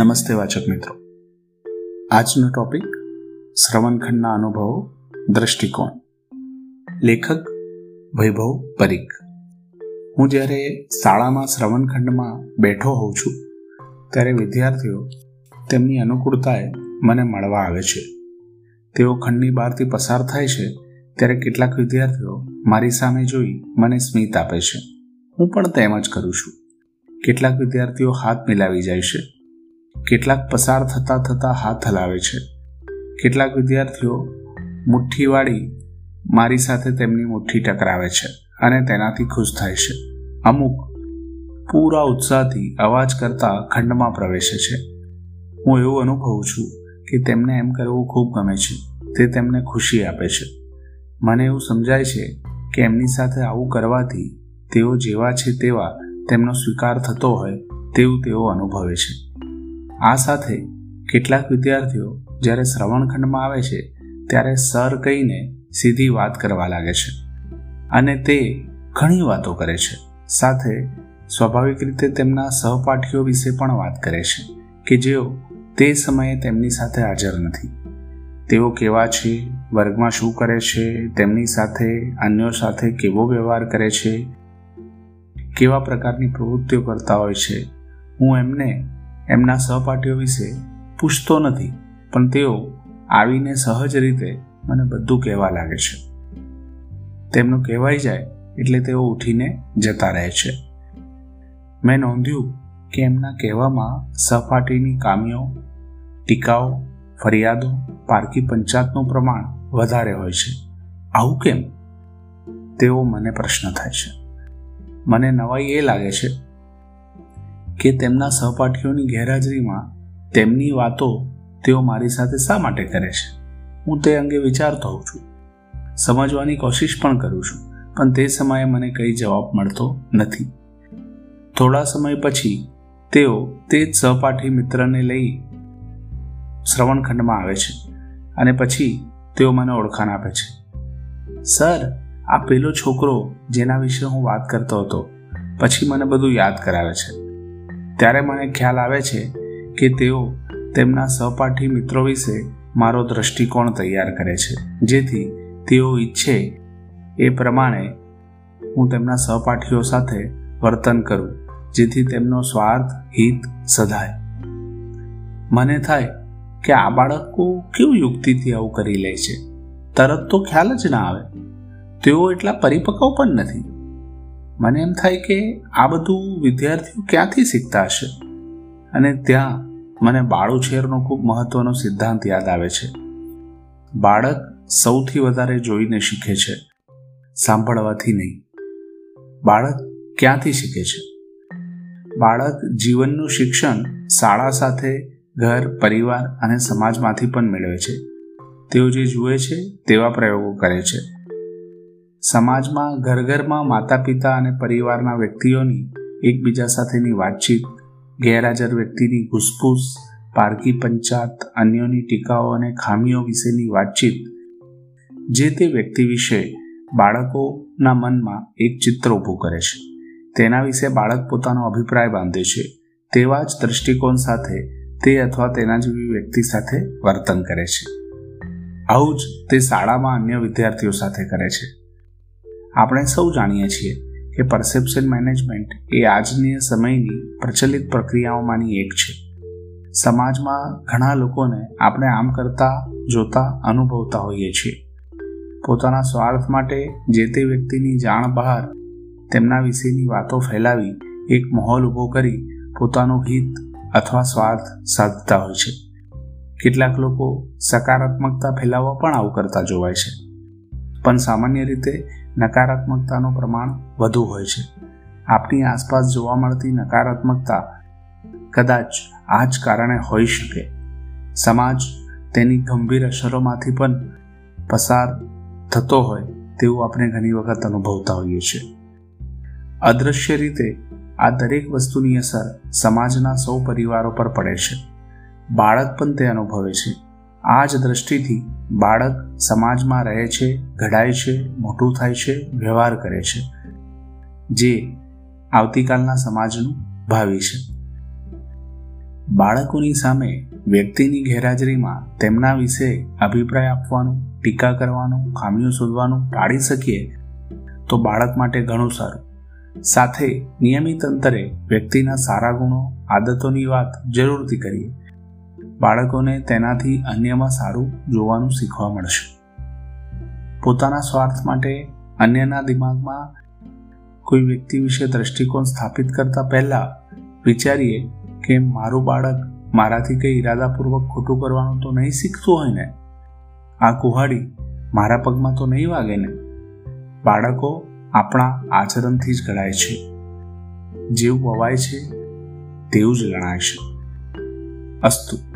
નમસ્તે વાચક મિત્રો. આજનો ટોપિક શ્રવણખંડના અનુભવો, દ્રષ્ટિકોણ. લેખક વૈભવ પરીખ. હું જ્યારે શાળામાં શ્રવણખંડમાં બેઠો હોઉં છું, ત્યારે વિદ્યાર્થીઓ તેમની અનુકૂળતાએ મને મળવા આવે છે. તેઓ ખંડની બહારથી પસાર થાય છે, ત્યારે કેટલાક વિદ્યાર્થીઓ મારી સામે જોઈ મને સ્મિત આપે છે. હું પણ તેમ જ કરું છું. કેટલાક વિદ્યાર્થીઓ હાથ મિલાવી જાય છે. કેટલાક પસાર થતા થતા હાથ હલાવે છે. કેટલાક વિદ્યાર્થીઓ મુઠ્ઠી મારી સાથે તેમની મુઠ્ઠી ટકરાવે છે અને તેનાથી ખુશ થાય છે. અમુક પૂરા ઉત્સાહથી અવાજ કરતા ખંડમાં પ્રવેશે છે. હું એવું અનુભવું છું કે તેમને એમ કરવું ખૂબ ગમે છે. તે તેમને ખુશી આપે છે. મને એવું સમજાય છે કે એમની સાથે આવું કરવાથી તેઓ જેવા છે તેવા તેમનો સ્વીકાર થતો હોય તેવું તેઓ અનુભવે છે. આ સાથે કેટલાક વિદ્યાર્થીઓ જ્યારે શ્રવણખંડમાં આવે છે, ત્યારે સર કહીને સીધી વાત કરવા લાગે છે અને તે ઘણી વાતો કરે છે. સાથે સ્વાભાવિક રીતે તેમના સહપાઠીઓ વિશે પણ વાત કરે છે કે જેઓ તે સમયે તેમની સાથે હાજર નથી. તેઓ કેવા છે, વર્ગમાં શું કરે છે, તેમની સાથે અન્યો સાથે કેવો વ્યવહાર કરે છે, કેવા પ્રકારની પ્રવૃત્તિઓ કરતા હોય છે, હું એમને એમના સહપાઠીઓ વિશે પૂછતો નથી, પણ તેઓ આવીને સહજ રીતે મને બધું કહેવા લાગે છે. તેમનું કહેવાય જાય એટલે તેઓ ઉઠીને જતા રહે છે. મેં નોંધ્યું કે એમના કહેવામાં સહપાઠીની કામીઓ ટીકાઓ, ફરિયાદો પારકી પંચાયતનું પ્રમાણ વધારે હોય છે. આવું કેમ? તેવો મને પ્રશ્ન થાય છે. મને નવાઈ એ લાગે છે કે તેમના સહપાઠીઓની ગેરહાજરીમાં તેમની વાતો તેઓ મારી સાથે શા માટે કરે છે? હું તે અંગે વિચારતો હોઉં છું. સમજવાની કોશિશ પણ કરું છું, પણ તે સમયે મને કંઈ જવાબ મળતો નથી. થોડા સમય પછી તેઓ તે જ સહપાઠી મિત્રને લઈ શ્રવણખંડમાં આવે છે અને પછી તેઓ મને ઓળખાણ આપે છે. સર, આ પેલો છોકરો જેના વિશે હું વાત કરતો હતો, પછી મને બધું યાદ કરાવે છે. ત્યારે મને ખ્યાલ આવે છે કે તેઓ તેમના સહપાઠી મિત્રો વિશે મારો દ્રષ્ટિકોણ તૈયાર કરે છે. જેથી તેઓ ઈચ્છે એ પ્રમાણે હું તેમના સહપાઠીઓ સાથે વર્તન કરું, જેથી તેમનો સ્વાર્થ, હિત સધાય. મને થાય કે આ બાળકો કેવું યુક્તિથી આવું કરી લે છે? તરત તો ખ્યાલ જ ના આવે. તેઓ એટલા પરિપક્વ પણ નથી. મને એમ થાય કે આ બધું વિદ્યાર્થીઓ ક્યાંથી શીખતા હશે? અને ત્યાં મને બાળુછેરનો ખૂબ મહત્વનો સિદ્ધાંત યાદ આવે છે. બાળક સૌથી વધારે જોઈને શીખે છે. સાંભળવાથી નહીં. બાળક ક્યાંથી શીખે છે? બાળક જીવનનું શિક્ષણ શાળા સાથે, ઘર, પરિવાર અને સમાજમાંથી પણ મેળવે છે. તેઓ જે જુએ છે તેવા પ્રયોગો કરે છે. સમાજમાં ઘર ઘરમાં માતા પિતા અને પરિવારના વ્યક્તિઓની એકબીજા સાથેની વાતચીત, ગેરહાજર વ્યક્તિની ઘૂસપૂસ પારકી પંચાત, અન્યોની ટીકાઓ અને ખામીઓ વિશેની વાતચીત, જે તે વ્યક્તિ વિશે બાળકોના મનમાં એક ચિત્ર ઊભું કરે છે. તેના વિશે બાળક પોતાનો અભિપ્રાય બાંધે છે. તેવા જ દ્રષ્ટિકોણ સાથે તે અથવા તેના જેવી વ્યક્તિ સાથે વર્તન કરે છે. આવું જ તે શાળામાં અન્ય વિદ્યાર્થીઓ સાથે કરે છે. આપણે સૌ જાણીએ છીએ કે પરસેપ્શન મેનેજમેન્ટ એ આજની સમયની પ્રચલિત પ્રક્રિયાઓમાંની એક છે. સમાજમાં ઘણા લોકોને આપણે આમ કરતા, જોતા, અનુભવતા હોઈએ છીએ. પોતાના સ્વાર્થ માટે જે તે વ્યક્તિની જાણ બહાર તેમના વિશેની વાતો ફેલાવી એક માહોલ ઊભો કરી પોતાનું હિત અથવા સ્વાર્થ સાધતા હોય છે. કેટલાક લોકો સકારાત્મકતા ફેલાવવા પણ આવું કરતા જોવાય છે. પણ સામાન્ય રીતે નકારાત્મકતાનું પ્રમાણ વધુ હોય છે. આપણી આસપાસ જોવા મળતી નકારાત્મકતા કદાચ આ જ કારણે હોઈ શકે. સમાજ તેની ગંભીર અસરોમાંથી પણ પસાર થતો હોય તેવું આપણે ઘણી વખત અનુભવતા હોઈએ છીએ. અદૃશ્ય રીતે આ દરેક વસ્તુની અસર સમાજના સૌ પરિવારો પર પડે છે. બાળક પણ તે અનુભવે છે. આ જ દ્રષ્ટિથી બાળક સમાજમાં રહે છે, ઘડાય છે, મોટું થાય છે, વ્યવહાર કરે છે, જે આવતીકાલના સમાજનું ભાવિ છે. બાળકોની સામે વ્યક્તિની ગેરહાજરીમાં તેમના વિશે અભિપ્રાય આપવાનું, ટીકા કરવાનું, ખામીઓ શોધવાનું ટાળી શકીએ તો બાળક માટે ઘણું સારું. સાથે નિયમિત અંતરે વ્યક્તિના સારા ગુણો, આદતોની વાત જરૂરથી કરીએ. બાળકોને તેનાથી અન્યમાં સારું જોવાનું શીખવા મળશે. પોતાના સ્વાર્થ માટે અન્યના દિમાગમાં કોઈ વ્યક્તિ વિશે દ્રષ્ટિકોણ સ્થાપિત કરતા પહેલા વિચારીએ કે મારું બાળક મારાથી કંઈ ઈરાદાપૂર્વક ખોટું કરવાનું તો નહીં શીખતું હોય ને? આ કુહાડી મારા પગમાં તો નહીં વાગે ને? બાળકો આપણા આચરણથી જ ઘડાય છે. જેવું વવાય છે, તેવું જ લણાય છે. અસ્તુ.